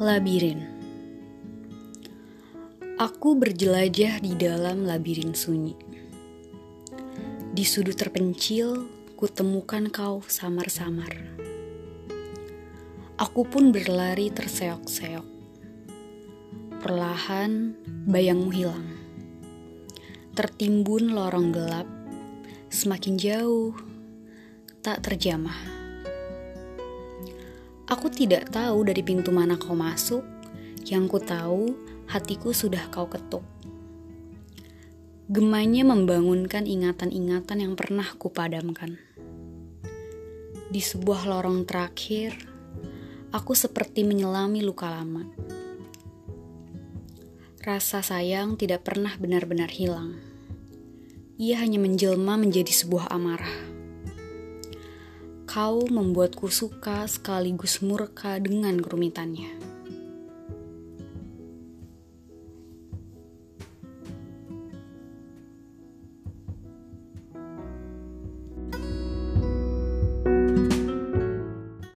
Labirin Aku berjelajah di dalam labirin sunyi. Di sudut terpencil, kutemukan kau samar-samar. Aku pun berlari terseok-seok. Perlahan, bayangmu hilang. Tertimbun lorong gelap, semakin jauh, tak terjamah. Aku tidak tahu dari pintu mana kau masuk, yang ku tahu hatiku sudah kau ketuk. Gemanya membangunkan ingatan-ingatan yang pernah kupadamkan. Di sebuah lorong terakhir, aku seperti menyelami luka lama. Rasa sayang tidak pernah benar-benar hilang. Ia hanya menjelma menjadi sebuah amarah. Kau membuatku suka sekaligus murka dengan kerumitannya.